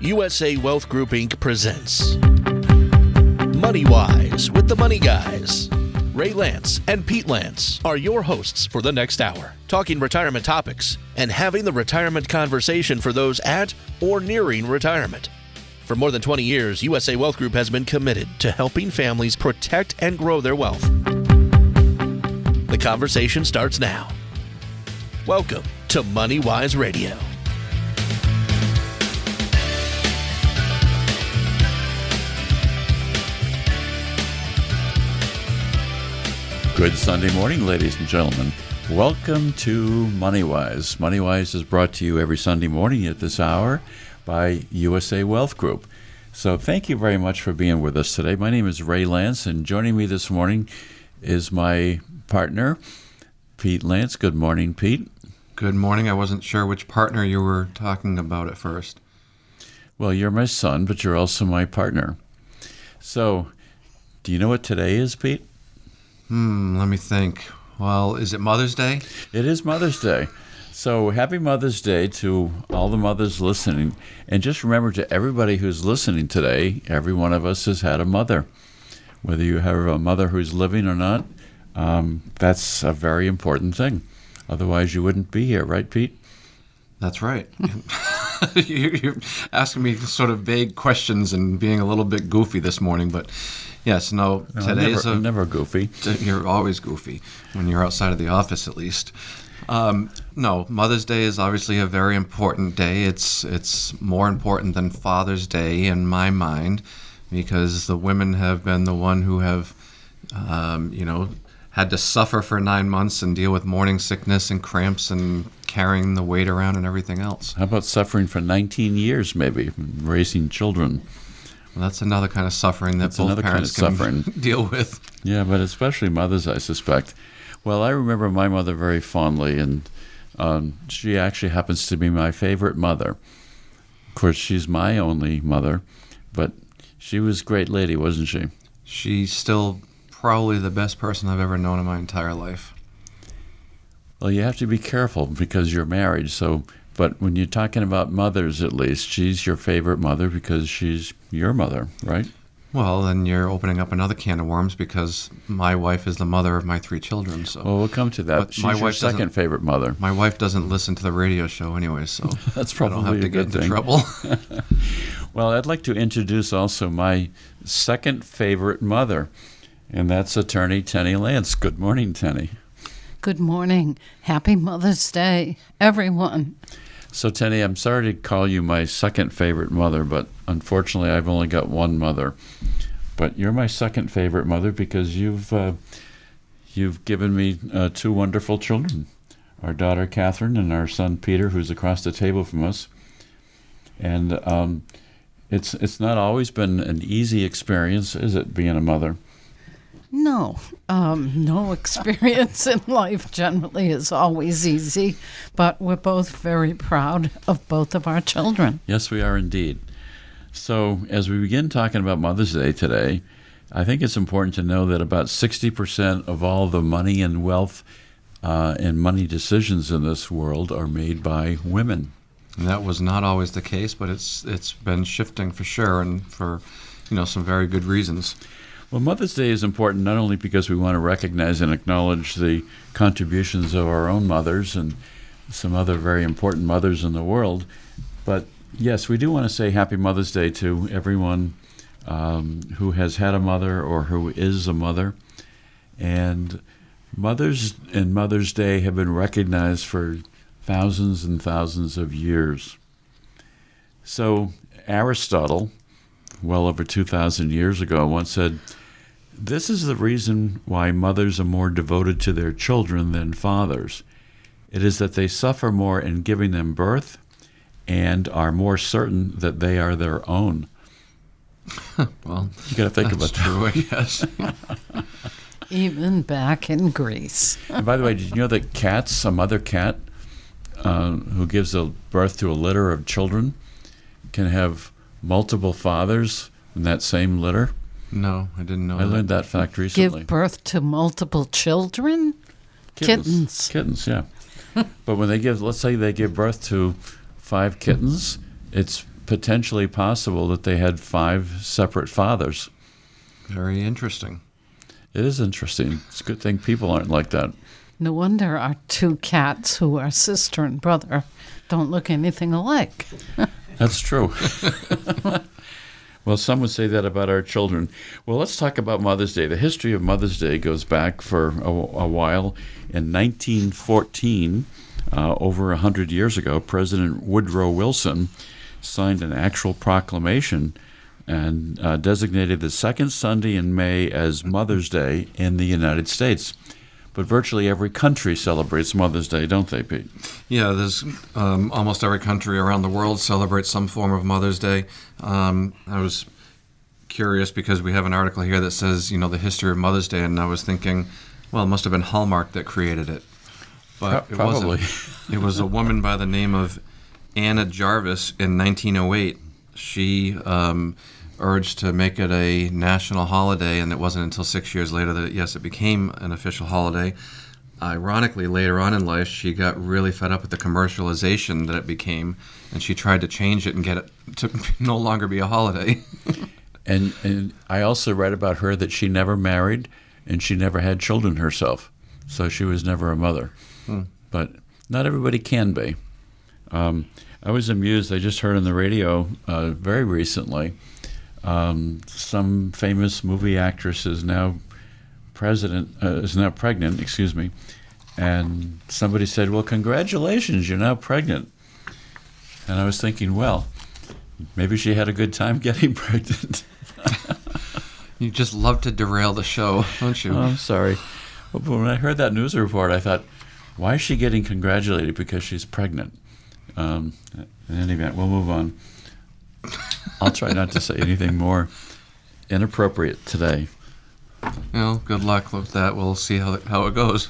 USA Wealth Group Inc. presents Money Wise with the Money Guys. Ray Lantz and Pete Lantz are your hosts for the next hour, talking retirement topics and having the retirement conversation for those at or nearing retirement. For more than 20 years, USA Wealth Group has been committed to helping families protect and grow their wealth. The conversation starts now. Welcome to Money Wise Radio. Good Sunday morning, ladies and gentlemen. Welcome to MoneyWise. MoneyWise is brought to you every Sunday morning at this hour by USA Wealth Group. So thank you very much for being with us today. My name is Ray Lantz, and joining me this morning is my partner, Pete Lantz. Good morning, Pete. Good morning. I wasn't sure which partner you were talking about at first. Well, you're my son, but you're also my partner. So, do you know what today is, Pete? Hmm, let me think. Well, is it Mother's Day? It is Mother's Day. So happy Mother's Day to all the mothers listening. And just remember to everybody who's listening today, every one of us has had a mother. Whether you have a mother who's living or not, um, that's a very important thing. Otherwise, you wouldn't be here, right, Pete? That's right. You're asking me sort of vague questions and being a little bit goofy this morning, but yes, no, No, today never, is a, never goofy. You're always goofy when you're outside of the office, at least. Um, no, Mother's Day is obviously a very important day. It's it's more important than Father's Day in my mind, because the women have been the one who have, um, you know, had to suffer for nine months and deal with morning sickness and cramps and carrying the weight around and everything else. How about suffering for 19 years, maybe, raising children? Well, that's another kind of suffering that That's both another kind parents of can suffering. deal with. Yeah, but especially mothers, I suspect. Well, I remember my mother very fondly, and um, she actually happens to be my favorite mother. Of course, she's my only mother, but she was a great lady, wasn't she? She's still probably the best person I've ever known in my entire life. Well, you have to be careful because you're married. So, but when you're talking about mothers, at least she's your favorite mother because she's your mother, right? Well, then you're opening up another can of worms because my wife is the mother of my three children. So Well, we'll come to that. But she's my your wife second favorite mother. my wife doesn't listen to the radio show anyway, so That's I don't probably have to a get good into thing. trouble. Well, I'd like to introduce also my second favorite mother, and that's attorney Tenney Lantz. Good morning, Tenney. Good morning. Happy Mother's Day, everyone. So, Tenney, I'm sorry to call you my second favorite mother, but unfortunately, I've only got one mother. But you're my second favorite mother because you've uh, you've given me uh, two wonderful children, our daughter Catherine and our son Peter, who's across the table from us. And um, it's it's not always been an easy experience, is it, being a mother? No, um, no experience in life generally is always easy, but we're both very proud of both of our children. Yes, we are indeed. So, as we begin talking about Mother's Day today, I think it's important to know that about 60% of all the money and wealth uh, and money decisions in this world are made by women. And that was not always the case, but it's it's been shifting for sure, and for you know some very good reasons. Well, Mother's Day is important not only because we want to recognize and acknowledge the contributions of our own mothers and some other very important mothers in the world, but yes, we do want to say Happy Mother's Day to everyone um, who has had a mother or who is a mother. And mothers and Mother's Day have been recognized for thousands and thousands of years. So, Aristotle, well over 2,000 years ago, once said, This is the reason why mothers are more devoted to their children than fathers. It is that they suffer more in giving them birth and are more certain that they are their own. Well, You got to think that's about that. true, I guess. Even back in Greece. And by the way, did you know that cats, a mother cat uh, who gives a birth to a litter of children, can have multiple fathers in that same litter? no, I didn't know. I that. learned that fact recently. Give birth to multiple children? kittens. Kittens, yeah. but when they give, let's say they give birth to five kittens, it's potentially possible that they had five separate fathers. Very interesting. It is interesting. It's a good thing people aren't like that. No wonder our two cats, who are sister and brother, don't look anything alike. That's true. well, some would say that about our children. Well, let's talk about Mother's Day. The history of Mother's Day goes back for a, a while. In 1914, uh, over 100 years ago, President Woodrow Wilson signed an actual proclamation and uh, designated the second Sunday in May as Mother's Day in the United States. But virtually every country celebrates Mother's Day, don't they, Pete? Yeah, there's um, almost every country around the world celebrates some form of Mother's Day. Um, I was curious because we have an article here that says, you know, the history of Mother's Day, and I was thinking, well, it must have been Hallmark that created it. But Pro- probably. it wasn't. it was a woman by the name of Anna Jarvis in 1908. She um, urged to make it a national holiday, and it wasn't until six years later that, yes, it became an official holiday. Ironically, later on in life, she got really fed up with the commercialization that it became, and she tried to change it and get it to no longer be a holiday. And and I also read about her that she never married and she never had children herself, so she was never a mother. But not everybody can be. Um, I was amused. I just heard on the radio uh, very recently um, some famous movie actress is now president uh, is now pregnant. Excuse me, and somebody said, "Well, congratulations, you're now pregnant." And I was thinking, well, maybe she had a good time getting pregnant. you just love to derail the show, don't you? Oh, I'm sorry. But when I heard that news report, I thought, why is she getting congratulated because she's pregnant? Um, in any event, we'll move on. I'll try not to say anything more inappropriate today. Well, good luck with that. We'll see how, how it goes.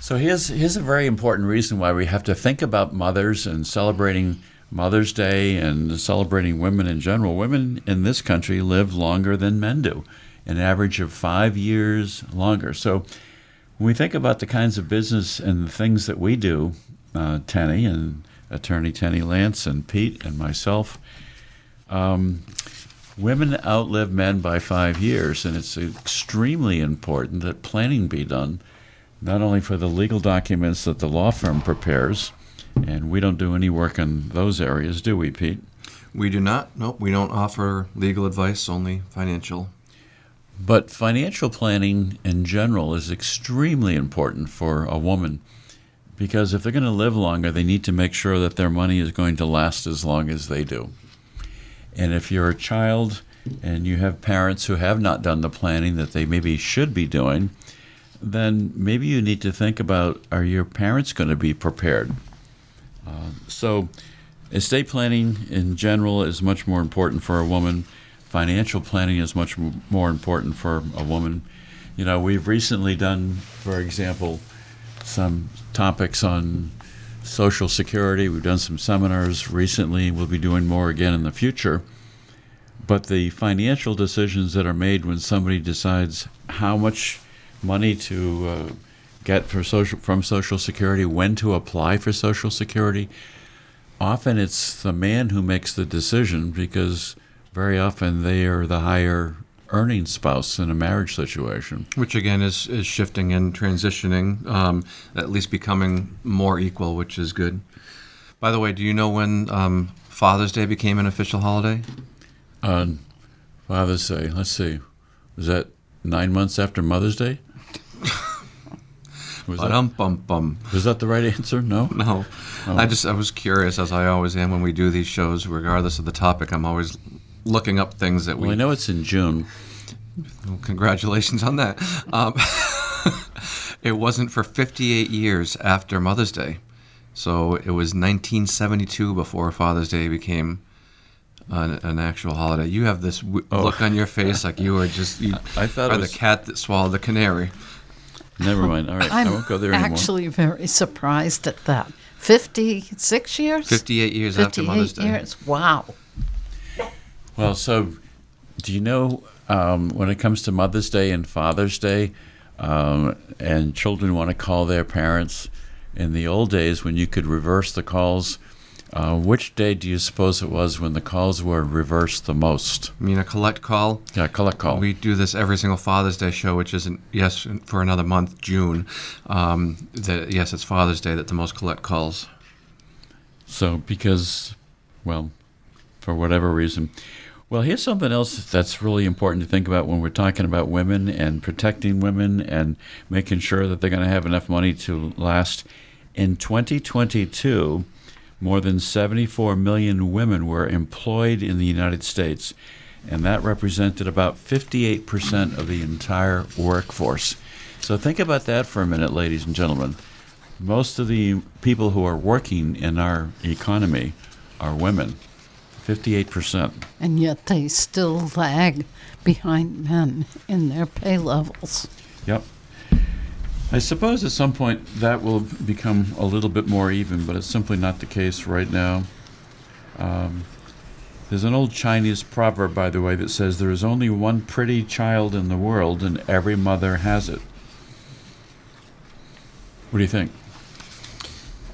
So here's here's a very important reason why we have to think about mothers and celebrating Mother's Day and celebrating women in general. Women in this country live longer than men do, an average of five years longer. So when we think about the kinds of business and the things that we do, uh, Tenney and Attorney Tenney Lantz and Pete and myself, um, women outlive men by five years, and it's extremely important that planning be done, not only for the legal documents that the law firm prepares, and we don't do any work in those areas, do we, Pete? We do not. Nope. We don't offer legal advice, only financial. But financial planning in general is extremely important for a woman because if they're going to live longer, they need to make sure that their money is going to last as long as they do. And if you're a child and you have parents who have not done the planning that they maybe should be doing, then maybe you need to think about are your parents going to be prepared? Uh, so, estate planning in general is much more important for a woman. Financial planning is much more important for a woman. You know, we've recently done, for example, some topics on Social Security. We've done some seminars recently. We'll be doing more again in the future. But the financial decisions that are made when somebody decides how much money to uh, get for social, from Social Security, when to apply for Social Security, often it's the man who makes the decision because very often they are the higher earning spouse in a marriage situation. Which again is, is shifting and transitioning, um, at least becoming more equal, which is good. By the way, do you know when um, Father's Day became an official holiday? Father's Day, let's see, was that nine months after Mother's Day? Was that, bum bum. was that the right answer? No. No, Oh. I just I was curious, as I always am when we do these shows, regardless of the topic. I'm always looking up things that we. Well, I we. know it's in June. Well, congratulations on that. Um, it wasn't for 58 years after Mother's Day, so it was 1972 before Father's Day became an, an actual holiday. You have this w- Oh. look on your face like you are just you I thought are it was. the cat that swallowed the canary. Never mind. All right, I I'm won't go there anymore. actually very surprised at that. 56 years? 58 years after 58 Mother's Day. years. Wow. Well, so do you know um, when it comes to Mother's Day and Father's Day, um, and children want to call their parents? In the old days, when you could reverse the calls, Uh, which day do you suppose it was when the calls were reversed the most? I mean, a collect call. Yeah, collect call. We do this every single Father's Day show, which isn't yes for another month, June. Um, that yes, it's Father's Day that the most collect calls. So, because, well, for whatever reason. Well, here's something else that's really important to think about when we're talking about women and protecting women and making sure that they're going to have enough money to last. In 2022, more than 74 million women were employed in the United States, and that represented about 58% of the entire workforce. So think about that for a minute, ladies and gentlemen. Most of the people who are working in our economy are women. 58%. And yet they still lag behind men in their pay levels. Yep. I suppose at some point that will become a little bit more even, but it's simply not the case right now. Um, there's an old Chinese proverb, by the way, that says there is only one pretty child in the world, and every mother has it. What do you think?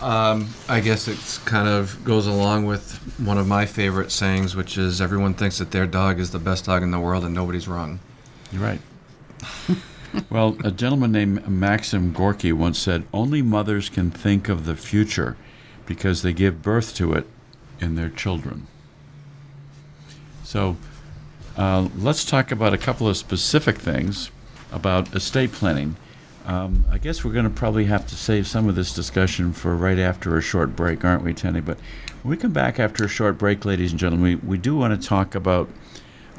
Um, I guess it kind of goes along with one of my favorite sayings, which is everyone thinks that their dog is the best dog in the world, and nobody's wrong. You're right. well, a gentleman named Maxim Gorky once said, Only mothers can think of the future because they give birth to it in their children. So uh, let's talk about a couple of specific things about estate planning. Um, I guess we're going to probably have to save some of this discussion for right after a short break, aren't we, Tenney? But when we come back after a short break, ladies and gentlemen, we, we do want to talk about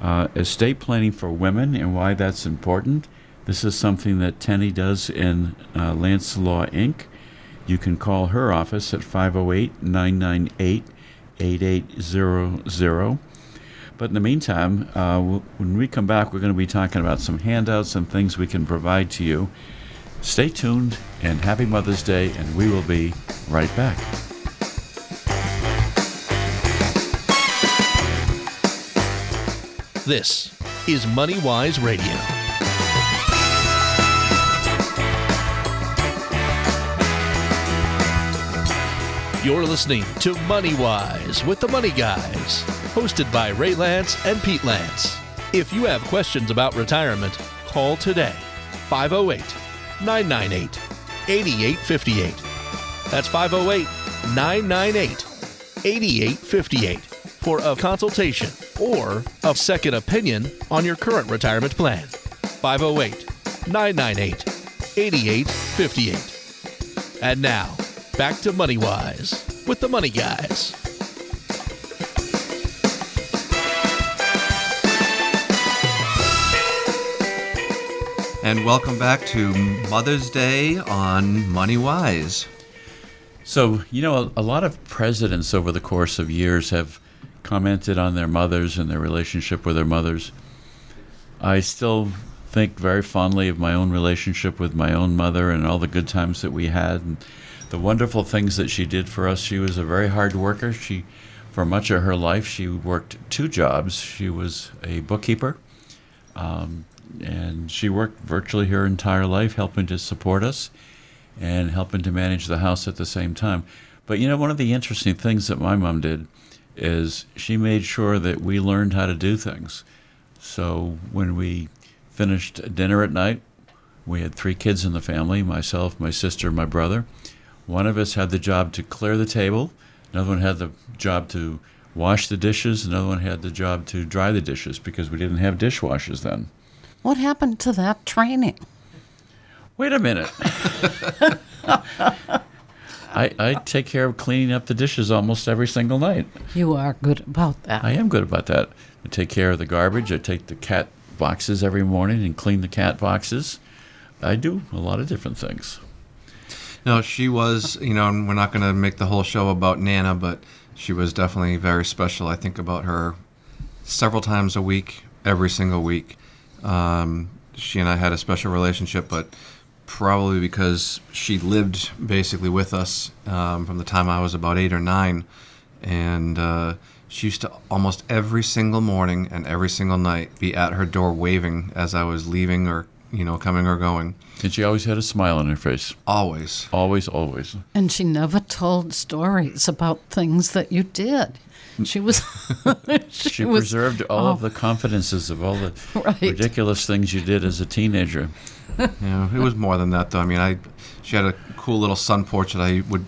uh, estate planning for women and why that's important. This is something that Tenney does in uh, Lantz Law Inc. You can call her office at 508 998 8800. But in the meantime, uh, when we come back, we're going to be talking about some handouts and things we can provide to you. Stay tuned and happy Mother's Day, and we will be right back. This is Money Wise Radio. You're listening to Money Wise with the Money Guys, hosted by Ray Lantz and Pete Lantz. If you have questions about retirement, call today 508 998 8858. That's 508 998 8858 for a consultation or a second opinion on your current retirement plan. 508 998 8858. And now, back to MoneyWise with the Money Guys. And welcome back to Mother's Day on Money Wise. So, you know, a, lot of presidents over the course of years have commented on their mothers and their relationship with their mothers. I still think very fondly of my own relationship with my own mother and all the good times that we had and the wonderful things that she did for us. She was a very hard worker. She for much of her life she worked two jobs. She was a bookkeeper. Um, and she worked virtually her entire life helping to support us and helping to manage the house at the same time. But you know, one of the interesting things that my mom did is she made sure that we learned how to do things. So when we finished dinner at night, we had three kids in the family myself, my sister, my brother. One of us had the job to clear the table, another one had the job to wash the dishes, another one had the job to dry the dishes because we didn't have dishwashers then. What happened to that training? Wait a minute. I, I take care of cleaning up the dishes almost every single night. You are good about that. I am good about that. I take care of the garbage. I take the cat boxes every morning and clean the cat boxes. I do a lot of different things. No, she was, you know, and we're not going to make the whole show about Nana, but she was definitely very special. I think about her several times a week, every single week. Um, she and I had a special relationship, but probably because she lived basically with us um, from the time I was about eight or nine. And uh, she used to almost every single morning and every single night be at her door waving as I was leaving or you know, coming or going. And she always had a smile on her face. Always. Always, always. And she never told stories about things that you did. She was. she, She was- preserved all of oh, the confidences of all the Right. ridiculous things you did as a teenager. Yeah, it was more than that, though. I mean, I she had a cool little sun porch that I would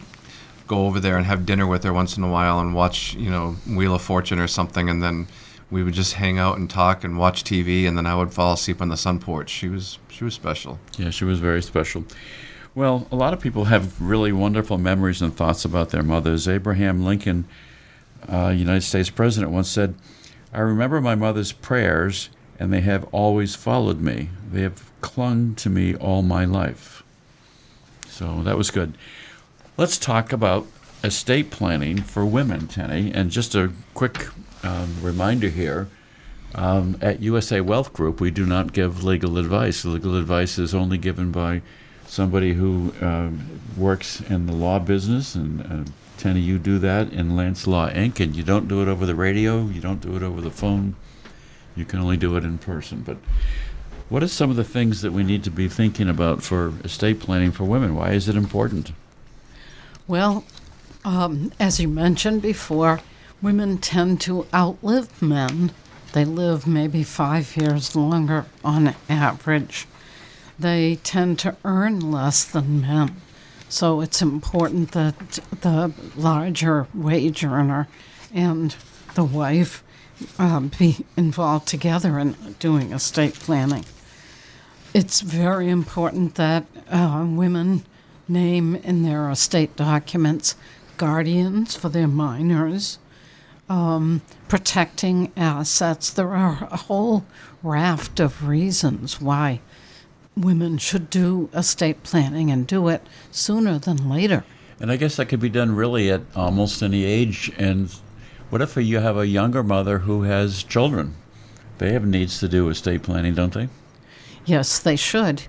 go over there and have dinner with her once in a while and watch, you know, Wheel of Fortune or something, and then we would just hang out and talk and watch TV, and then I would fall asleep on the sun porch. She was she was special. Yeah, she was very special. Well, a lot of people have really wonderful memories and thoughts about their mothers. Abraham Lincoln, uh, United States President, once said, I remember my mother's prayers, and they have always followed me. They have clung to me all my life. So that was good. Let's talk about estate planning for women, Tenney. And just a quick um, reminder here um, at USA Wealth Group, we do not give legal advice. Legal advice is only given by somebody who um, works in the law business, and uh, you do that in Lantz Law Inc., and you don't do it over the radio, you don't do it over the phone, you can only do it in person. But what are some of the things that we need to be thinking about for estate planning for women? Why is it important? Well, um, as you mentioned before, women tend to outlive men. They live maybe five years longer on average. They tend to earn less than men. So it's important that the larger wage earner and the wife uh, be involved together in doing estate planning. It's very important that uh, women name in their estate documents guardians for their minors, um, protecting assets. There are a whole raft of reasons why women should do estate planning and do it sooner than later. And I guess that could be done really at almost any age. And what if you have a younger mother who has children? They have needs to do estate planning, don't they? Yes, they should.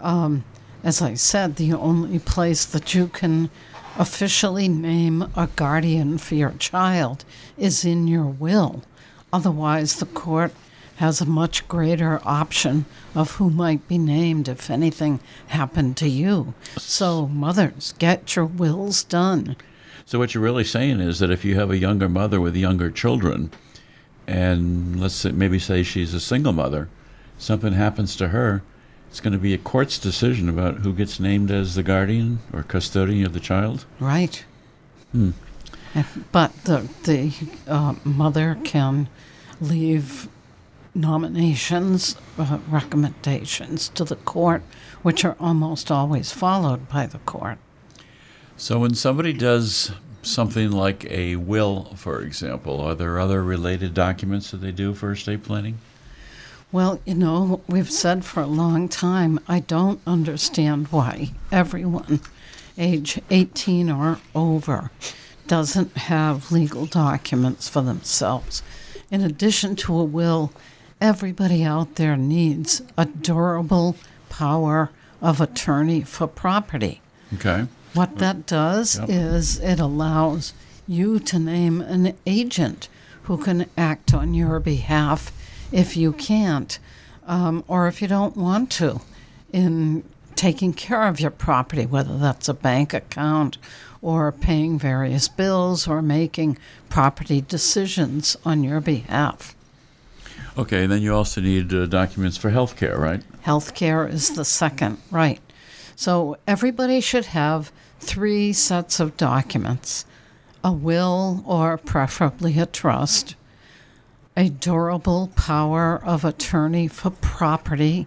Um, as I said, the only place that you can officially name a guardian for your child is in your will. Otherwise, the court has a much greater option of who might be named if anything happened to you. So, mothers, get your wills done. So what you're really saying is that if you have a younger mother with younger children, and let's say, maybe say she's a single mother, something happens to her, it's going to be a court's decision about who gets named as the guardian or custodian of the child. Right. Uh, But the the uh, mother can leave nominations, uh, recommendations to the court, which are almost always followed by the court. So when somebody does something like a will, for example, are there other related documents that they do for estate planning? Well, you know, we've said for a long time, I don't understand why everyone age 18 or over doesn't have legal documents for themselves. In addition to a will, everybody out there needs a durable power of attorney for property. Okay. What that does Yep. is it allows you to name an agent who can act on your behalf if you can't, um, or if you don't want to, in taking care of your property, whether that's a bank account or paying various bills or making property decisions on your behalf. Okay, then you also need uh, documents for health care, right? Healthcare is the second, right. So everybody should have three sets of documents a will, or preferably a trust, a durable power of attorney for property,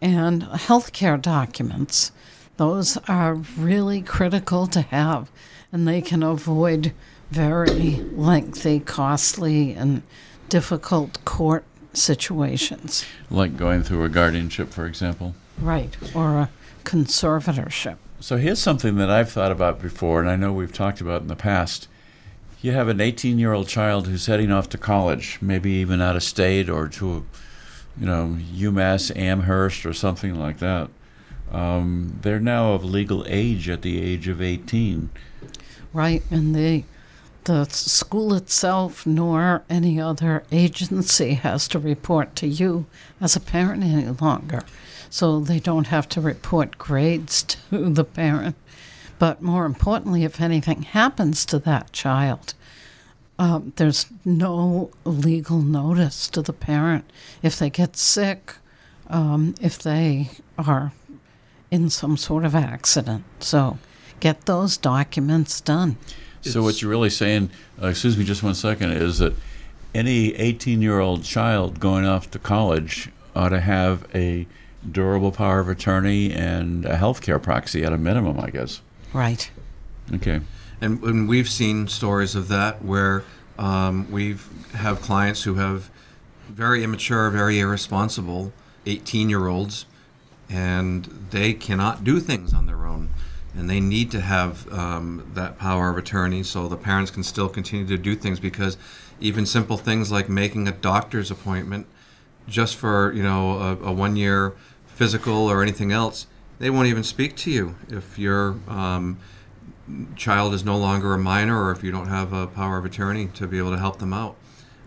and healthcare documents. Those are really critical to have, and they can avoid very lengthy, costly, and difficult court situations. Like going through a guardianship, for example. Right, or a conservatorship. So here's something that I've thought about before, and I know we've talked about in the past. You have an 18 year old child who's heading off to college, maybe even out of state or to, you know, UMass Amherst or something like that. Um, they're now of legal age at the age of 18. Right, and the the school itself nor any other agency has to report to you as a parent any longer. so they don't have to report grades to the parent. But more importantly, if anything happens to that child, um, there's no legal notice to the parent if they get sick, um, if they are in some sort of accident. So get those documents done. So what you're really saying, uh, excuse me, just one second, is that any 18-year-old child going off to college ought to have a durable power of attorney and a healthcare proxy at a minimum, I guess. Right. Okay. And, and we've seen stories of that where um, we've have clients who have very immature, very irresponsible 18 year olds, and they cannot do things on their own. And they need to have um, that power of attorney so the parents can still continue to do things because even simple things like making a doctor's appointment just for you know a, a one year physical or anything else, they won't even speak to you if your um, child is no longer a minor or if you don't have a power of attorney to be able to help them out.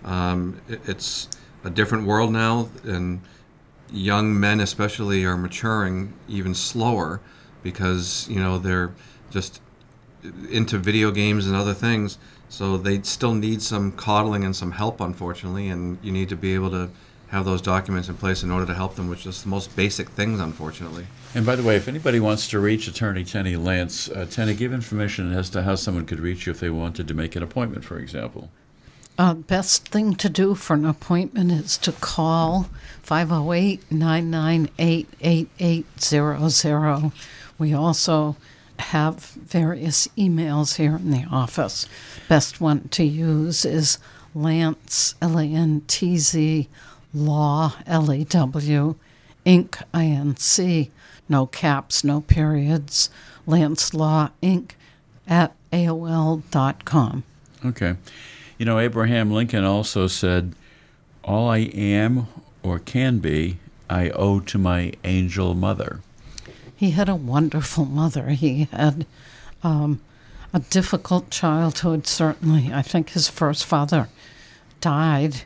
Um, it, it's a different world now, and young men especially are maturing even slower because you know they're just into video games and other things. So they still need some coddling and some help, unfortunately, and you need to be able to have those documents in place in order to help them which is the most basic things, unfortunately. And by the way, if anybody wants to reach Attorney Tenney Lantz, uh, Tenney, give information as to how someone could reach you if they wanted to make an appointment, for example. Uh, best thing to do for an appointment is to call 508 998 8800. We also have various emails here in the office. Best one to use is Lantz, L A N T Z, Law, L A W, Inc., I N C, no caps, no periods, Lantz Law, Inc., at AOL.com. Okay. You know, Abraham Lincoln also said, All I am or can be, I owe to my angel mother. He had a wonderful mother. He had um, a difficult childhood, certainly. I think his first father died,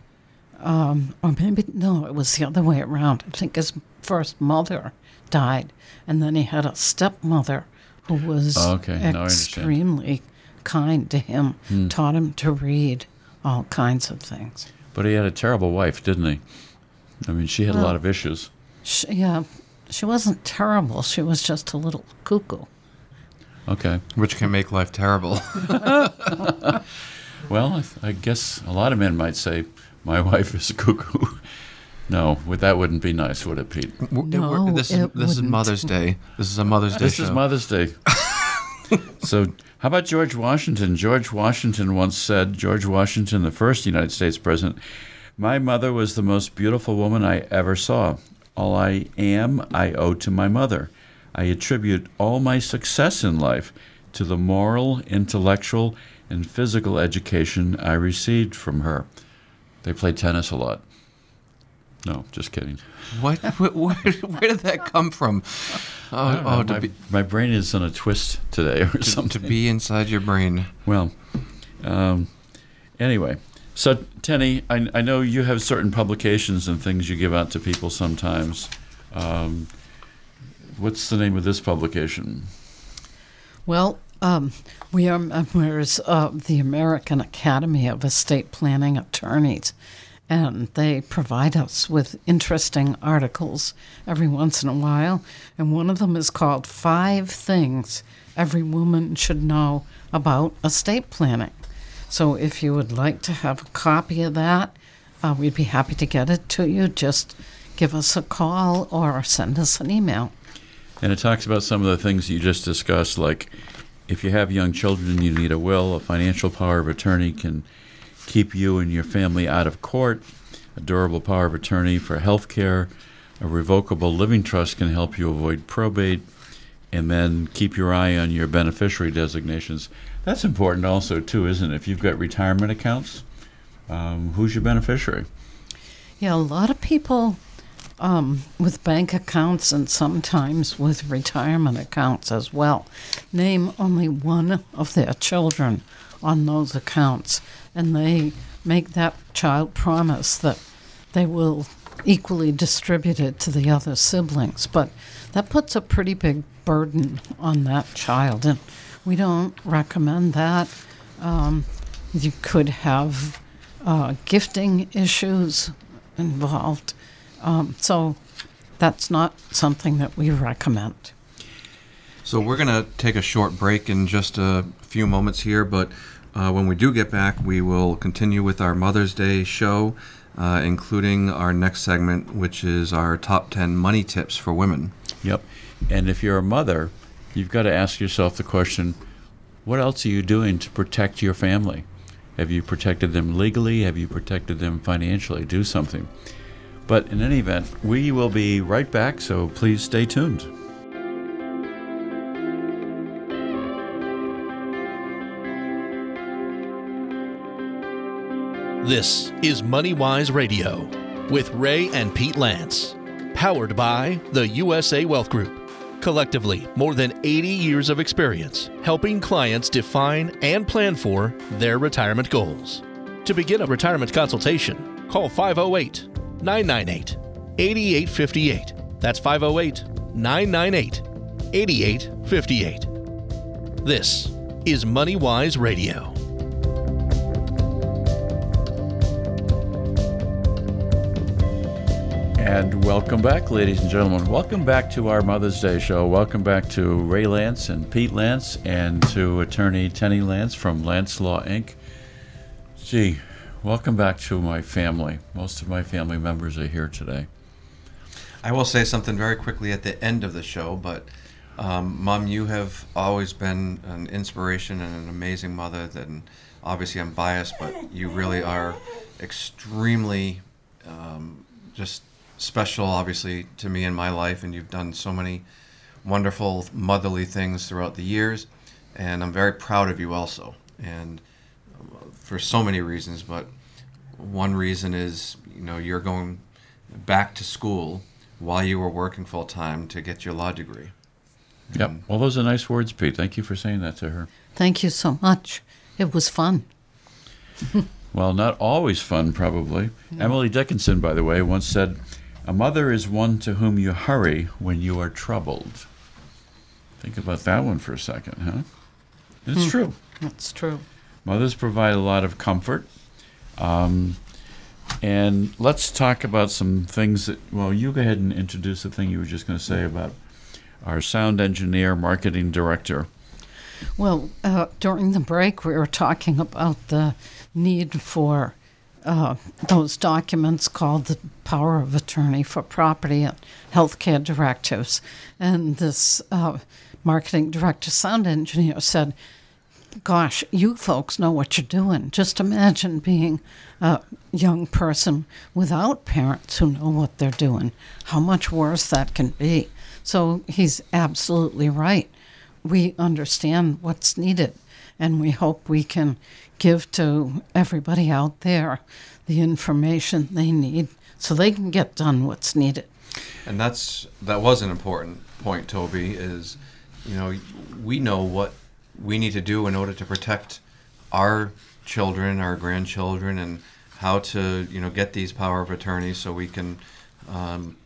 um, or maybe, no, it was the other way around. I think his first mother died, and then he had a stepmother who was Oh, okay. Now I extremely kind to him, taught him to read, all kinds of things. But he had a terrible wife, didn't he? I mean, she had a lot of issues. She, yeah, she wasn't terrible. She was just a little cuckoo. Okay. Which can make life terrible. Well, I, I guess a lot of men might say, My wife is a cuckoo. no, that wouldn't be nice, would it, Pete? No, this is this is. Mother's Day. This is a Mother's Day This show. is Mother's Day. so, how about George Washington? George Washington once said, George Washington, the first United States president, my mother was the most beautiful woman I ever saw. All I am, I owe to my mother. I attribute all my success in life to the moral, intellectual, and physical education I received from her. They play tennis a lot. No, just kidding. what? Where, where, where did that come from? Oh, oh my, be my brain is on a twist today or to, something. to be inside your brain. Well, um, anyway, so Tenney, I, I know you have certain publications and things you give out to people sometimes. Um, what's the name of this publication? Well, um, we are members of the American Academy of Estate Planning Attorneys, and they provide us with interesting articles every once in a while. And one of them is called Five Things Every Woman Should Know About Estate Planning. So if you would like to have a copy of that, uh, we'd be happy to get it to you. Just give us a call or send us an email. And it talks about some of the things you just discussed, like if you have young children you need a will, a financial power of attorney can keep you and your family out of court. A durable power of attorney for health care. A revocable living trust can help you avoid probate. And then keep your eye on your beneficiary designations. That's important also, too, isn't it? If you've got retirement accounts, um, who's your beneficiary? Yeah, a lot of people um, with bank accounts and sometimes with retirement accounts as well name only one of their children on those accounts, and they make that child promise that they will equally distribute it to the other siblings. But that puts a pretty big burden on that child, and we don't recommend that. Um, you could have uh, gifting issues involved. Um, so that's not something that we recommend. So we're going to take a short break in just a few moments here, but uh, when we do get back, we will continue with our Mother's Day show, uh, including our next segment, which is our top 10 money tips for women. Yep. And if you're a mother, you've got to ask yourself the question what else are you doing to protect your family? Have you protected them legally? Have you protected them financially? Do something. But in any event, we will be right back, so please stay tuned. This is MoneyWise Radio with Ray and Pete Lantz, powered by the USA Wealth Group. Collectively, more than 80 years of experience helping clients define and plan for their retirement goals. To begin a retirement consultation, call 508 998 8858. That's 508 998 8858. This is MoneyWise Radio. And welcome back, ladies and gentlemen. Welcome back to our Mother's Day show. Welcome back to Ray Lantz and Pete Lantz and to attorney Tenney Lantz from Lantz Law Inc. Gee, welcome back to my family. Most of my family members are here today. I will say something very quickly at the end of the show, but um, Mom, you have always been an inspiration and an amazing mother. Then obviously I'm biased, but you really are extremely um, just special, obviously, to me in my life, and you've done so many wonderful motherly things throughout the years, and I'm very proud of you also, and uh, for so many reasons. But one reason is, you know, you're going back to school while you were working full time to get your law degree. Yep. Um, well, those are nice words, Pete. Thank you for saying that to her. Thank you so much. It was fun. Well, not always fun, probably. Emily Dickinson, by the way, once said, A mother is one to whom you hurry when you are troubled. Think about that one for a second, huh? It's hmm. true. That's true. Mothers provide a lot of comfort. Um, and let's talk about some things that, well, you go ahead and introduce the thing you were just going to say about our sound engineer, marketing director. Well, uh, during the break, we were talking about the need for uh, those documents called the power of attorney for property and healthcare directives. And this uh, marketing director, sound engineer, said, Gosh, you folks know what you're doing. Just imagine being a young person without parents who know what they're doing, how much worse that can be. So he's absolutely right we understand what's needed and we hope we can give to everybody out there the information they need so they can get done what's needed. And that's that was an important point, Toby. Is you know we know what we need to do in order to protect our children, our grandchildren, and how to you know get these power of attorneys so we can um,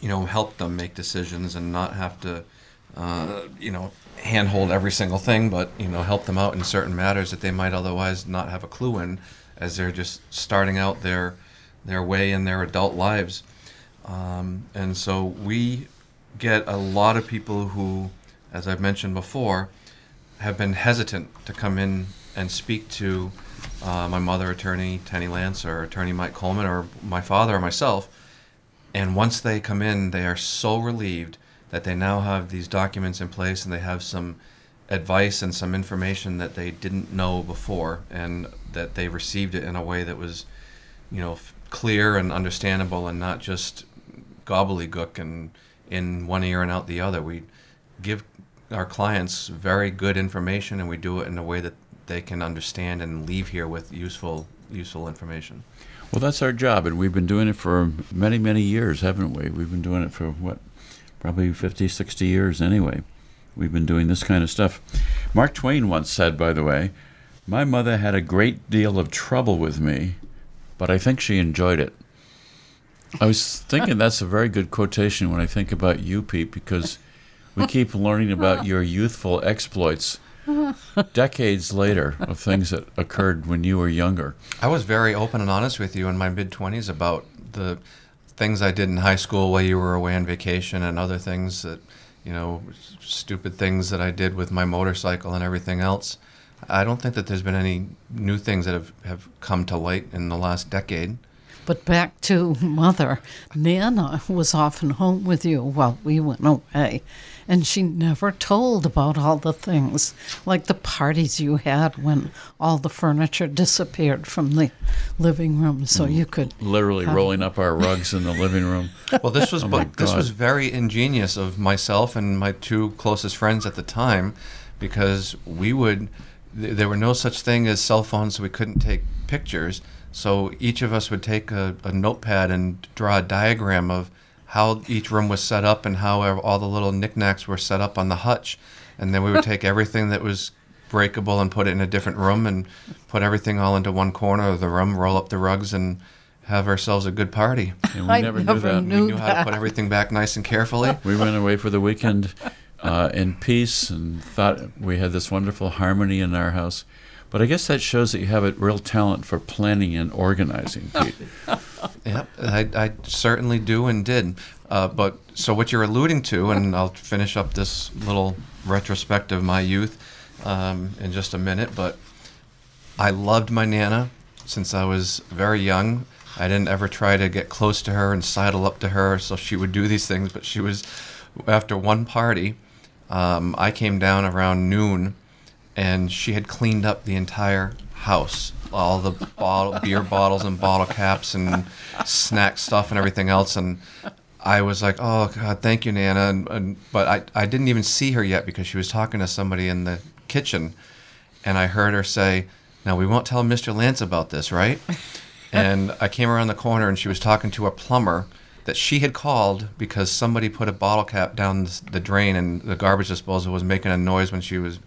you know help them make decisions and not have to uh, you know handhold every single thing, but you know help them out in certain matters that they might otherwise not have a clue in, as they're just starting out their their way in their adult lives. Um, and so we get a lot of people who, as I've mentioned before, have been hesitant to come in and speak to uh, my mother, attorney Tenney Lantz, or attorney Mike Coleman, or my father, or myself. And once they come in, they are so relieved that they now have these documents in place and they have some advice and some information that they didn't know before and that they received it in a way that was you know f- clear and understandable and not just gobbledygook and in one ear and out the other we give our clients very good information and we do it in a way that they can understand and leave here with useful useful information Well, that's our job, and we've been doing it for many, many years, haven't we? We've been doing it for what, probably 50, 60 years anyway. We've been doing this kind of stuff. Mark Twain once said, by the way, My mother had a great deal of trouble with me, but I think she enjoyed it. I was thinking that's a very good quotation when I think about you, Pete, because we keep learning about your youthful exploits decades later of things that occurred when you were younger. I was very open and honest with you in my mid 20s about the things I did in high school while you were away on vacation and other things that, you know, stupid things that I did with my motorcycle and everything else. I don't think that there's been any new things that have, have come to light in the last decade. But back to mother, Nana was often home with you while we went away, and she never told about all the things, like the parties you had when all the furniture disappeared from the living room, so mm. you could Literally have- rolling up our rugs in the living room. Well, this was Oh but this was very ingenious of myself and my two closest friends at the time, because we would th- there were no such thing as cell phones, so we couldn't take pictures. So each of us would take a, a notepad and draw a diagram of how each room was set up and how all the little knickknacks were set up on the hutch, and then we would take everything that was breakable and put it in a different room and put everything all into one corner of the room, roll up the rugs, and have ourselves a good party. And we I never, never knew that. knew- We knew how to put everything back nice and carefully. We went away for the weekend uh, in peace and thought we had this wonderful harmony in our house. But I guess that shows that you have a real talent for planning and organizing, Pete. Yep, I, I certainly do and did. Uh, but so what you're alluding to, and I'll finish up this little retrospective of my youth um, in just a minute. But I loved my nana since I was very young. I didn't ever try to get close to her and sidle up to her so she would do these things. But she was, after one party, um, I came down around noon, and she had cleaned up the entire house, all the bottle, beer bottles and bottle caps and snack stuff and everything else. And I was like, "Oh God, thank you, Nana." And, and but I, I didn't even see her yet because she was talking to somebody in the kitchen, and I heard her say, "Now we won't tell Mr. Lantz about this, right?" and I came around the corner and she was talking to a plumber that she had called because somebody put a bottle cap down the drain and the garbage disposal was making a noise when she was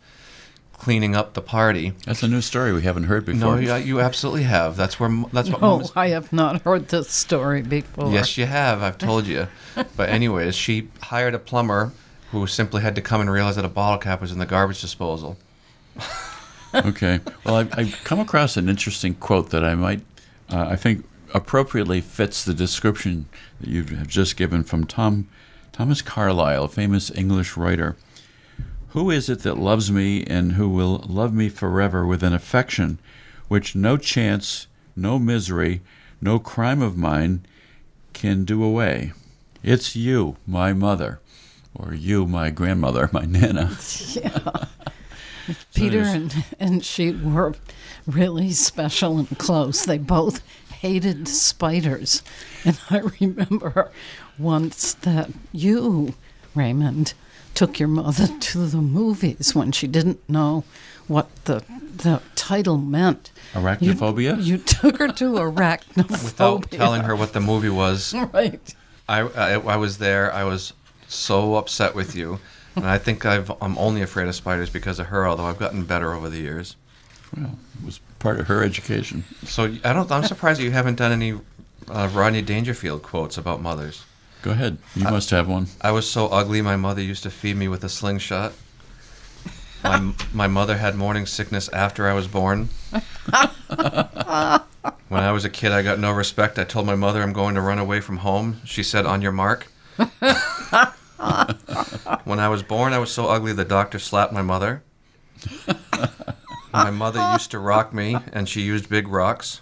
cleaning up the party. That's a new story we haven't heard No, before. you, you absolutely have. That's where that's what. Oh, Mom I have not heard this story before. Yes, you have. I've told you. but anyways, she hired a plumber who simply had to come and realize that a bottle cap was in the garbage disposal. Okay. Well, I've, I've come across an interesting quote that I might, uh, I think, appropriately fits the description that you have just given from Tom, Thomas Carlyle, a famous English writer. Who is it that loves me and who will love me forever with an affection which no chance, no misery, no crime of mine can do away? It's you, my mother, or you, my grandmother, my nana. Peter there's- and, and she were really special and close. They both hated spiders. And I remember once that you, Raymond, took your mother to the movies when she didn't know what the the title meant. You- Arachnophobia? You, took her to arachnophobia. Without telling her what the movie was, Right. I, I, I was there. I was so upset with you. And I think I've, I'm only afraid of spiders because of her, although I've gotten better over the years. Well, it was part of her education. So I don't, I'm surprised you haven't done any uh, Rodney Dangerfield quotes about mothers. Go ahead. You must have one. I was so ugly, my mother used to feed me with a slingshot. My, my mother had morning sickness after I was born. when I was a kid, I got no respect. I told my mother I'm going to run away from home. She said, On your mark. when I was born, I was so ugly the doctor slapped my mother. My mother used to rock me, and she used big rocks.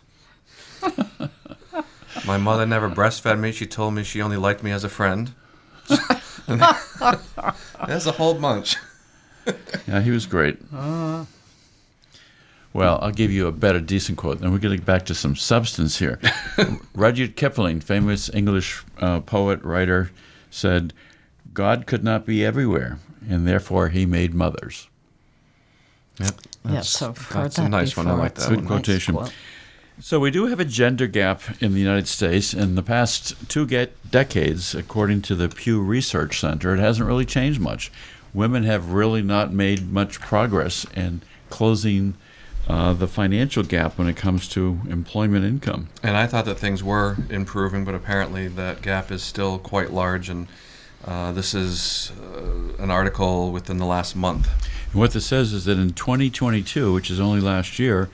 My mother never breastfed me. She told me she only liked me as a friend. There's a whole bunch. Yeah, he was great. Well, I'll give you a better, decent quote. Then we're getting back to some substance here. Rudyard Kipling, famous English uh, poet, writer, said, God could not be everywhere, and therefore he made mothers. Yep. Yes, I've heard that's a that nice one. I like that Good one. nice quotation. quote. So we do have a gender gap in the United States. In the past two get decades, according to the Pew Research Center, it hasn't really changed much. Women have really not made much progress in closing uh, the financial gap when it comes to employment income. And I thought that things were improving, but apparently that gap is still quite large. And uh, this is uh, an article within the last month. And what this says is that in 2022, which is only last year,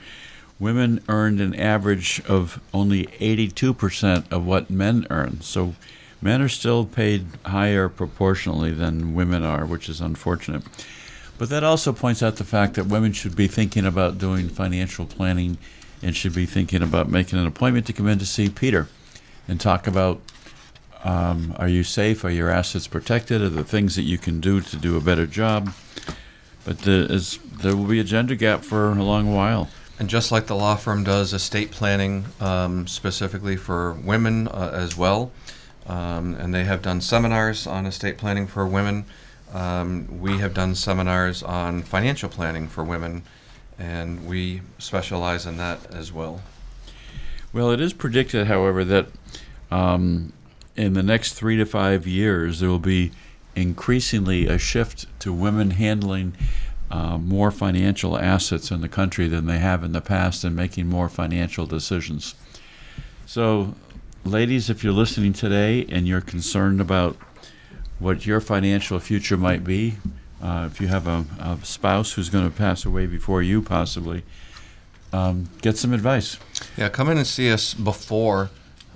women earned an average of only 82% of what men earn. So men are still paid higher proportionally than women are, which is unfortunate. But that also points out the fact that women should be thinking about doing financial planning and should be thinking about making an appointment to come in to see Peter and talk about um, are you safe? Are your assets protected? Are the things that you can do to do a better job? But there, is, there will be a gender gap for a long while. And just like the law firm does estate planning um, specifically for women uh, as well, um, and they have done seminars on estate planning for women. Um, we have done seminars on financial planning for women, and we specialize in that as well. Well, it is predicted, however, that um, in the next three to five years, there will be increasingly a shift to women handling uh, more financial assets in the country than they have in the past and making more financial decisions. So, ladies, if you're listening today and you're concerned about what your financial future might be, uh, if you have a, a spouse who's going to pass away before you, possibly, um, get some advice. Yeah, come in and see us before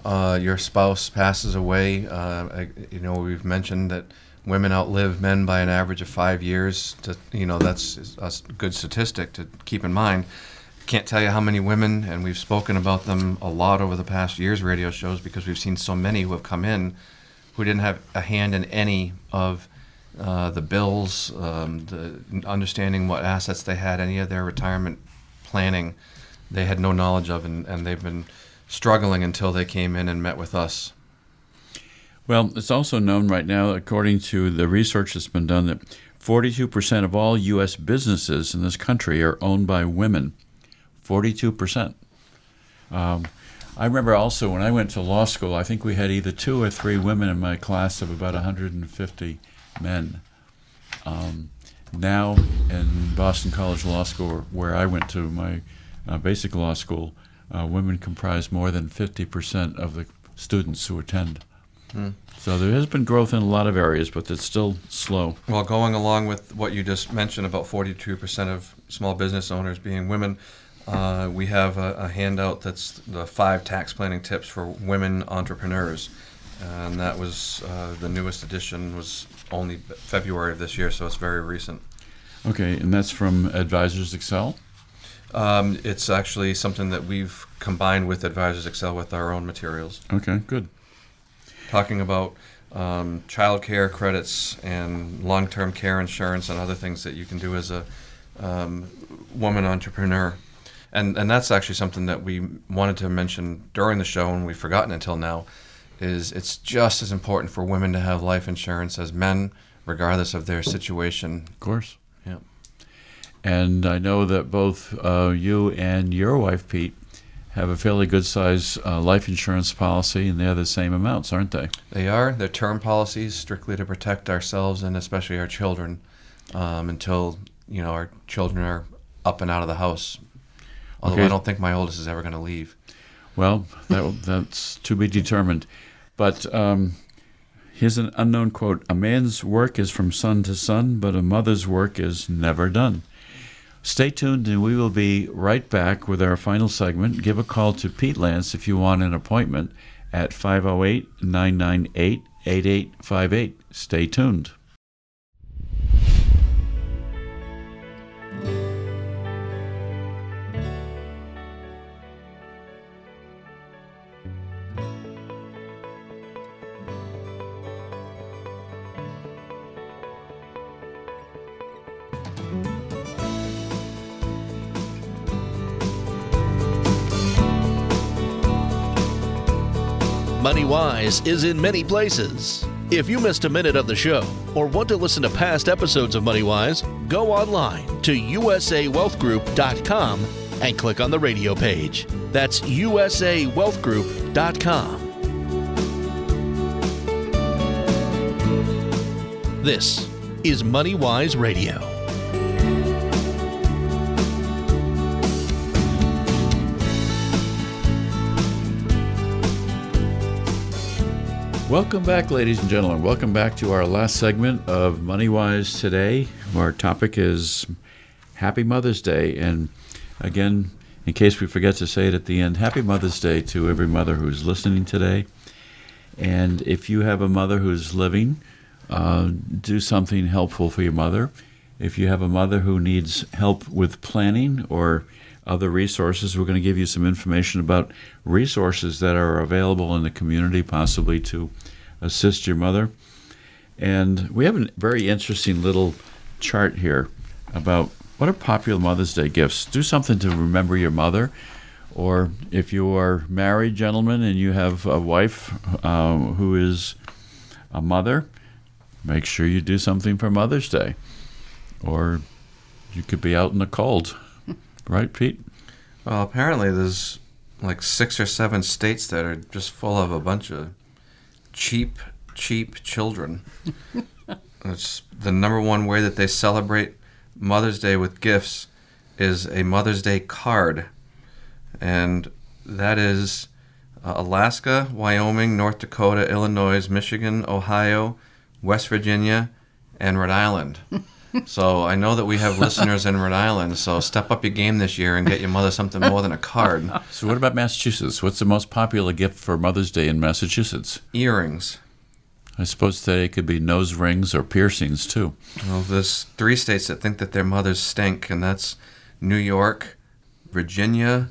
uh, your spouse passes away. Uh, I, you know, we've mentioned that women outlive men by an average of five years. To, you know, that's a good statistic to keep in mind. Can't tell you how many women, and we've spoken about them a lot over the past year's radio shows because we've seen so many who have come in who didn't have a hand in any of uh, the bills, um, the understanding what assets they had, any of their retirement planning, they had no knowledge of, and, and they've been struggling until they came in and met with us. Well, it's also known right now, according to the research that's been done, that 42% of all U.S. businesses in this country are owned by women. 42%. Um, I remember also when I went to law school, I think we had either two or three women in my class of about 150 men. Um, now in Boston College Law School, where I went to my uh, basic law school, uh, women comprise more than 50% of the students who attend. Mm. So there has been growth in a lot of areas, but it's still slow. Well, going along with what you just mentioned about 42% of small business owners being women, uh, we have a, a, handout that's the five tax planning tips for women entrepreneurs, and that was uh, the newest edition was only February of this year, so it's very recent. Okay, and that's from Advisors Excel. Um, it's actually something that we've combined with Advisors Excel with our own materials. Okay, good talking about um, child care credits and long term care insurance and other things that you can do as a um, woman entrepreneur. And, and that's actually something that we wanted to mention during the show and we've forgotten until now is it's just as important for women to have life insurance as men regardless of their situation. Of course. Yeah. And i know that both uh, you and your wife pete have a fairly good size uh, life insurance policy, and they're the same amounts, aren't they? They are. They're term policies strictly to protect ourselves and especially our children um, until you know our children are up and out of the house. Although okay. I don't think my oldest is ever going to leave. Well, that, that's to be determined. But um, here's an unknown quote: "A man's work is from sun to sun, but a mother's work is never done." Stay tuned, and we will be right back with our final segment. Give a call to Pete Lantz if you want an appointment at 508 998 8858. Stay tuned. Wise is in many places. If you missed a minute of the show or want to listen to past episodes of Money Wise, go online to usawealthgroup.com and click on the radio page. That's usawealthgroup.com. This is Money Wise Radio. Welcome back, ladies and gentlemen. Welcome back to our last segment of MoneyWise today. Our topic is Happy Mother's Day. And again, in case we forget to say it at the end, Happy Mother's Day to every mother who's listening today. And if you have a mother who's living, uh, do something helpful for your mother. If you have a mother who needs help with planning or other resources, we're going to give you some information about resources that are available in the community, possibly to assist your mother. And we have a very interesting little chart here about what are popular Mother's Day gifts. Do something to remember your mother. Or if you are married, gentlemen, and you have a wife um, who is a mother, make sure you do something for Mother's Day. Or you could be out in the cold. Right, Pete? Well, apparently there's like six or seven states that are just full of a bunch of cheap, cheap children. it's the number one way that they celebrate Mother's Day with gifts is a Mother's Day card, and that is uh, Alaska, Wyoming, North Dakota, Illinois, Michigan, Ohio, West Virginia, and Rhode Island. So I know that we have listeners in Rhode Island. So step up your game this year and get your mother something more than a card. So, what about Massachusetts? What's the most popular gift for Mother's Day in Massachusetts? Earrings. I suppose today it could be nose rings or piercings too. Well, there's three states that think that their mothers stink, and that's New York, Virginia,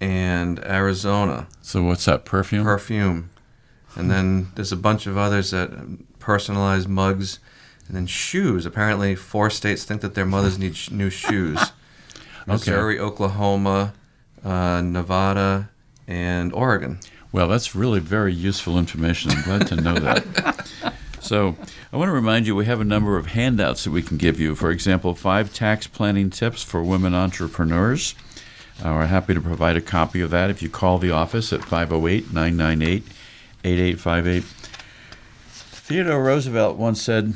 and Arizona. So, what's that perfume? Perfume. And then there's a bunch of others that personalized mugs. And then shoes. Apparently, four states think that their mothers need sh- new shoes. Missouri, Oklahoma, uh, Nevada, and Oregon. Well, that's really very useful information. I'm glad to know that. So, I want to remind you we have a number of handouts that we can give you. For example, five tax planning tips for women entrepreneurs. Uh, we're happy to provide a copy of that if you call the office at 508 998 8858. Theodore Roosevelt once said,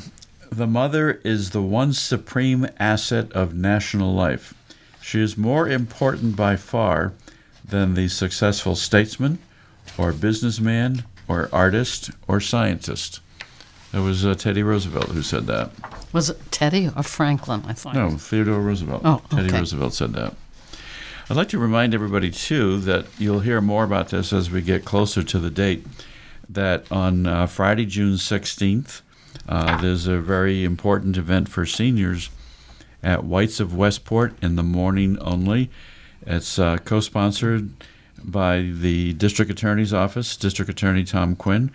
The mother is the one supreme asset of national life. She is more important by far than the successful statesman or businessman or artist or scientist. It was uh, Teddy Roosevelt who said that. Was it Teddy or Franklin? I thought. No, Theodore Roosevelt. Oh, Teddy. Roosevelt said that. I'd like to remind everybody, too, that you'll hear more about this as we get closer to the date. That on uh, Friday, June 16th, uh, there's a very important event for seniors at Whites of Westport in the morning only. It's uh, co sponsored by the District Attorney's Office, District Attorney Tom Quinn,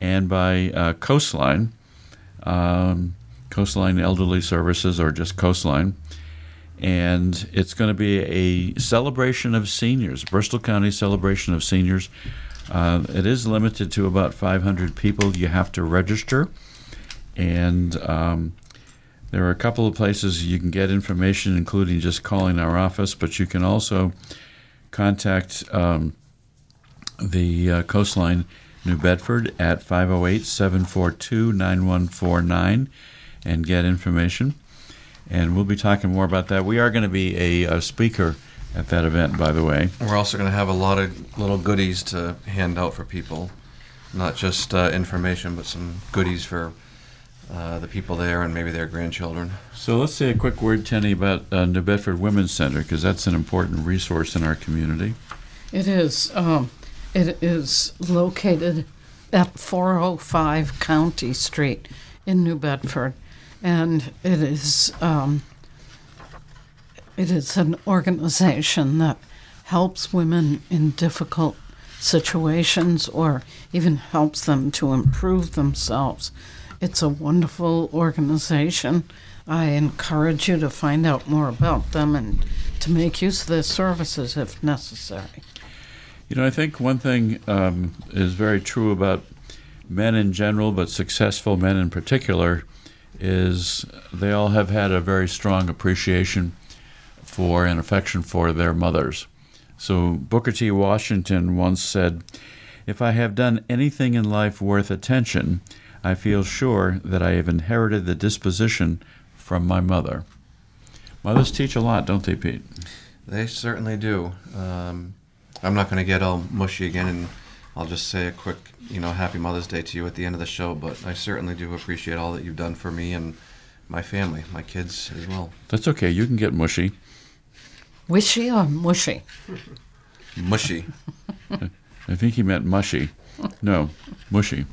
and by uh, Coastline, um, Coastline Elderly Services, or just Coastline and it's going to be a celebration of seniors, Bristol County celebration of seniors. Uh, it is limited to about 500 people. You have to register, and um, there are a couple of places you can get information, including just calling our office. But you can also contact um, the uh, Coastline New Bedford at 508 742 9149 and get information and we'll be talking more about that. We are going to be a, a speaker at that event, by the way. We're also going to have a lot of little goodies to hand out for people, not just uh, information, but some goodies for uh, the people there and maybe their grandchildren. So let's say a quick word, Tenney, about uh, New Bedford Women's Center, because that's an important resource in our community. It is. Um, it is located at 405 County Street in New Bedford, and it is um, it is an organization that helps women in difficult situations or even helps them to improve themselves. It's a wonderful organization. I encourage you to find out more about them and to make use of their services if necessary. You know, I think one thing um, is very true about men in general, but successful men in particular, is they all have had a very strong appreciation for and affection for their mothers. So Booker T. Washington once said, If I have done anything in life worth attention, I feel sure that I have inherited the disposition from my mother. Mothers teach a lot, don't they, Pete? They certainly do. Um, I'm not going to get all mushy again and I'll just say a quick, you know, Happy Mother's Day to you at the end of the show. But I certainly do appreciate all that you've done for me and my family, my kids as well. That's okay. You can get mushy. Wishy or mushy? Mushy. I think he meant mushy. No, mushy.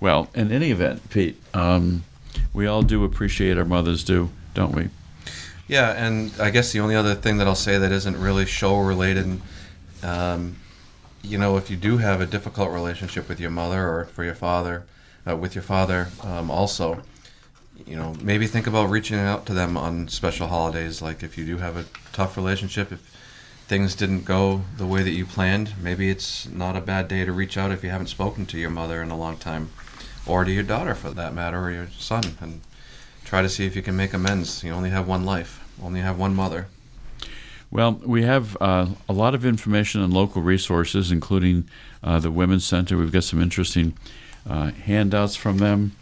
Well, in any event, Pete, um, we all do appreciate our mothers, do, don't we? Yeah, and I guess the only other thing that I'll say that isn't really show related, um, you know, if you do have a difficult relationship with your mother or for your father, uh, with your father, um, also, you know, maybe think about reaching out to them on special holidays. Like if you do have a tough relationship, if things didn't go the way that you planned, maybe it's not a bad day to reach out if you haven't spoken to your mother in a long time, or to your daughter for that matter, or your son, and try to see if you can make amends. You only have one life, only have one mother. Well, we have uh, a lot of information on local resources, including uh, the Women's Center. We've got some interesting uh, handouts from them.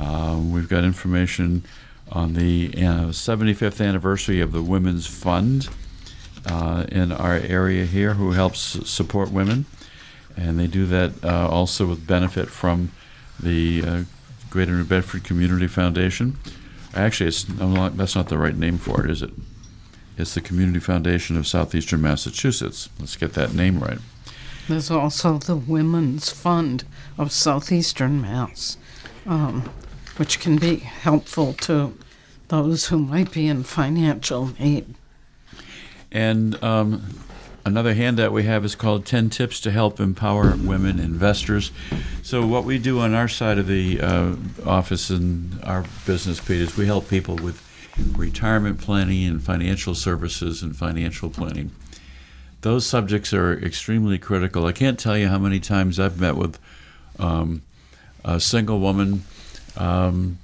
Uh, we've got information on the 75th uh, anniversary of the Women's Fund uh, in our area here who helps support women. And they do that also with benefit from the Greater New Bedford Community Foundation. Actually, it's not, that's not the right name for it, is it? It's the Community Foundation of Southeastern Massachusetts. Let's get that name right. There's also the Women's Fund of Southeastern Mass, um, which can be helpful to those who might be in financial need. And um, another handout we have is called 10 Tips to Help Empower Women Investors. So, what we do on our side of the uh, office and our business, Pete, is we help people with retirement planning and financial services and financial planning. Those subjects are extremely critical. I can't tell you how many times I've met with um, a single woman. Um,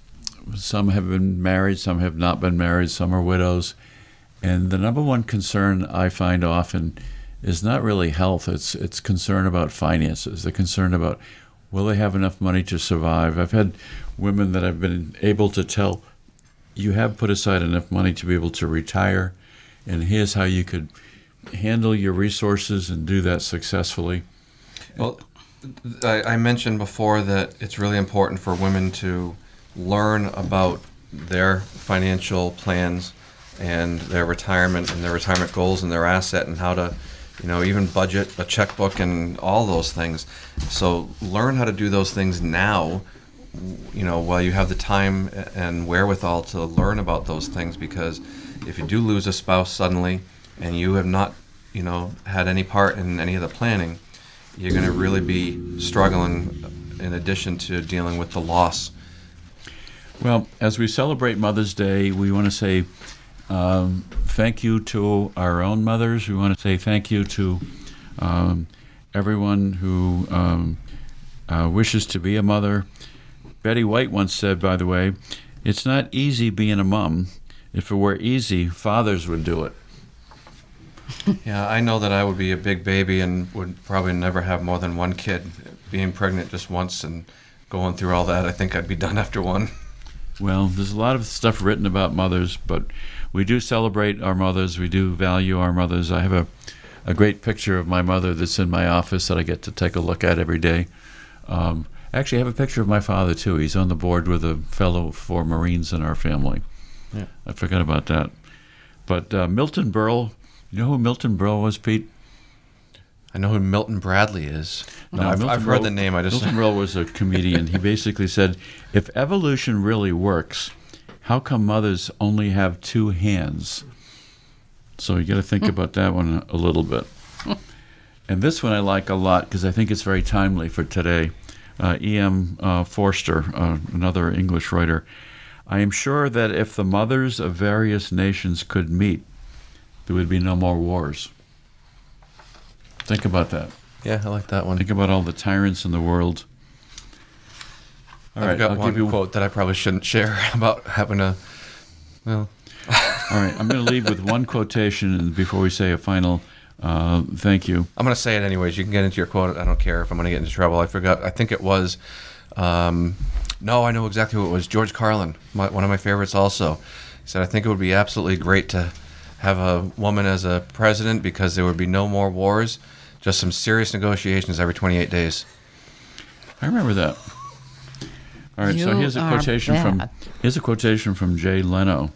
some have been married, some have not been married, some are widows. And the number one concern I find often is not really health, it's, it's concern about finances. The concern about will they have enough money to survive? I've had women that I've been able to tell you have put aside enough money to be able to retire, and here's how you could handle your resources and do that successfully. Well, I, I mentioned before that it's really important for women to learn about their financial plans and their retirement and their retirement goals and their asset and how to you know even budget a checkbook and all those things so learn how to do those things now you know, while you have the time and wherewithal to learn about those things, because if you do lose a spouse suddenly and you have not, you know, had any part in any of the planning, you're going to really be struggling in addition to dealing with the loss. Well, as we celebrate Mother's Day, we want to say um, thank you to our own mothers. We want to say thank you to um, everyone who um, uh, wishes to be a mother. Betty White once said, by the way, it's not easy being a mom. If it were easy, fathers would do it. yeah, I know that I would be a big baby and would probably never have more than one kid. Being pregnant just once and going through all that, I think I'd be done after one. Well, there's a lot of stuff written about mothers, but we do celebrate our mothers. We do value our mothers. I have a, a great picture of my mother that's in my office that I get to take a look at every day. Um, Actually, I have a picture of my father too. He's on the board with a fellow for Marines in our family. Yeah. I forgot about that. But uh, Milton Berle, you know who Milton Berle was, Pete? I know who Milton Bradley is. No, I've, I've heard the name. I just Milton Berle was a comedian. he basically said, "If evolution really works, how come mothers only have two hands?" So you got to think about that one a little bit. And this one I like a lot because I think it's very timely for today uh, E.M. Uh, Forster, uh, another English writer. I am sure that if the mothers of various nations could meet, there would be no more wars. Think about that. Yeah, I like that one. Think about all the tyrants in the world. All I've right, got I'll one quote that I probably shouldn't share about having a. Well. all right, I'm going to leave with one quotation before we say a final uh, thank you. I'm going to say it anyways. You can get into your quote. I don't care if I'm going to get into trouble. I forgot. I think it was. Um, no, I know exactly who it was. George Carlin, my, one of my favorites, also. He said, I think it would be absolutely great to have a woman as a president because there would be no more wars. just some serious negotiations every 28 days. I remember that. All right, so here's a are quotation from here's a quotation from Jay Leno.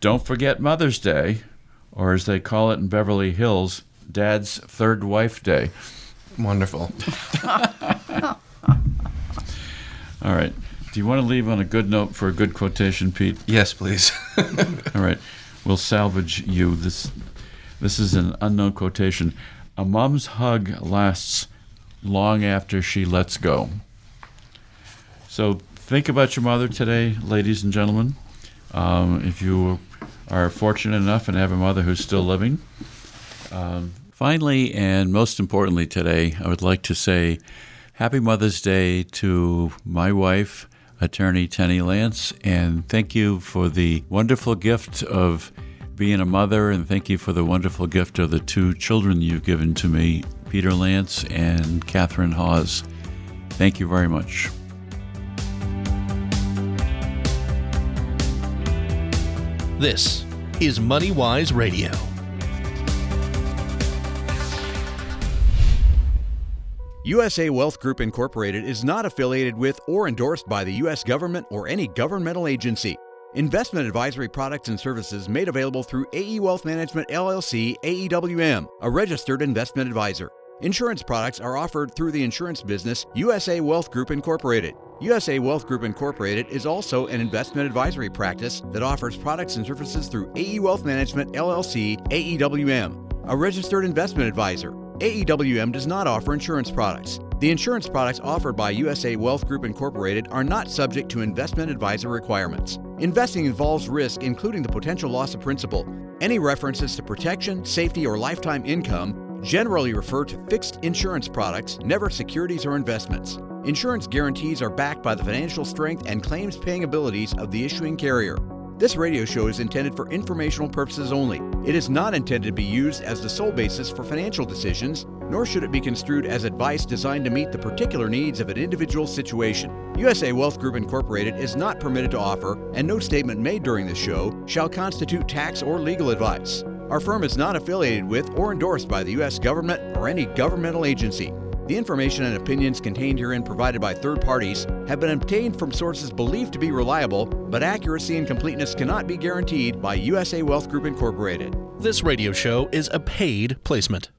Don't forget Mother's Day, or as they call it in Beverly Hills, Dad's third wife day. Wonderful. All right. Do you want to leave on a good note for a good quotation, Pete? Yes, please. All right, we'll salvage you. This this is an unknown quotation. A mom's hug lasts long after she lets go. So think about your mother today, ladies and gentlemen. Um, if you are fortunate enough and have a mother who's still living. Um, finally, and most importantly today, I would like to say Happy Mother's Day to my wife, attorney Tenney Lantz, and thank you for the wonderful gift of being a mother, and thank you for the wonderful gift of the two children you've given to me, Peter Lantz and Catherine Hawes. Thank you very much. This is Money Wise Radio. USA Wealth Group Incorporated is not affiliated with or endorsed by the U.S. government or any governmental agency. Investment advisory products and services made available through AE Wealth Management LLC, AEWM, a registered investment advisor. Insurance products are offered through the insurance business USA Wealth Group Incorporated. USA Wealth Group Incorporated is also an investment advisory practice that offers products and services through AE Wealth Management LLC, AEWM, a registered investment advisor. AEWM does not offer insurance products. The insurance products offered by USA Wealth Group Incorporated are not subject to investment advisor requirements. Investing involves risk, including the potential loss of principal. Any references to protection, safety, or lifetime income generally refer to fixed insurance products, never securities or investments. Insurance guarantees are backed by the financial strength and claims paying abilities of the issuing carrier. This radio show is intended for informational purposes only. It is not intended to be used as the sole basis for financial decisions, nor should it be construed as advice designed to meet the particular needs of an individual situation. USA Wealth Group Incorporated is not permitted to offer, and no statement made during this show shall constitute tax or legal advice. Our firm is not affiliated with or endorsed by the U.S. government or any governmental agency. The information and opinions contained herein provided by third parties have been obtained from sources believed to be reliable, but accuracy and completeness cannot be guaranteed by USA Wealth Group Incorporated. This radio show is a paid placement.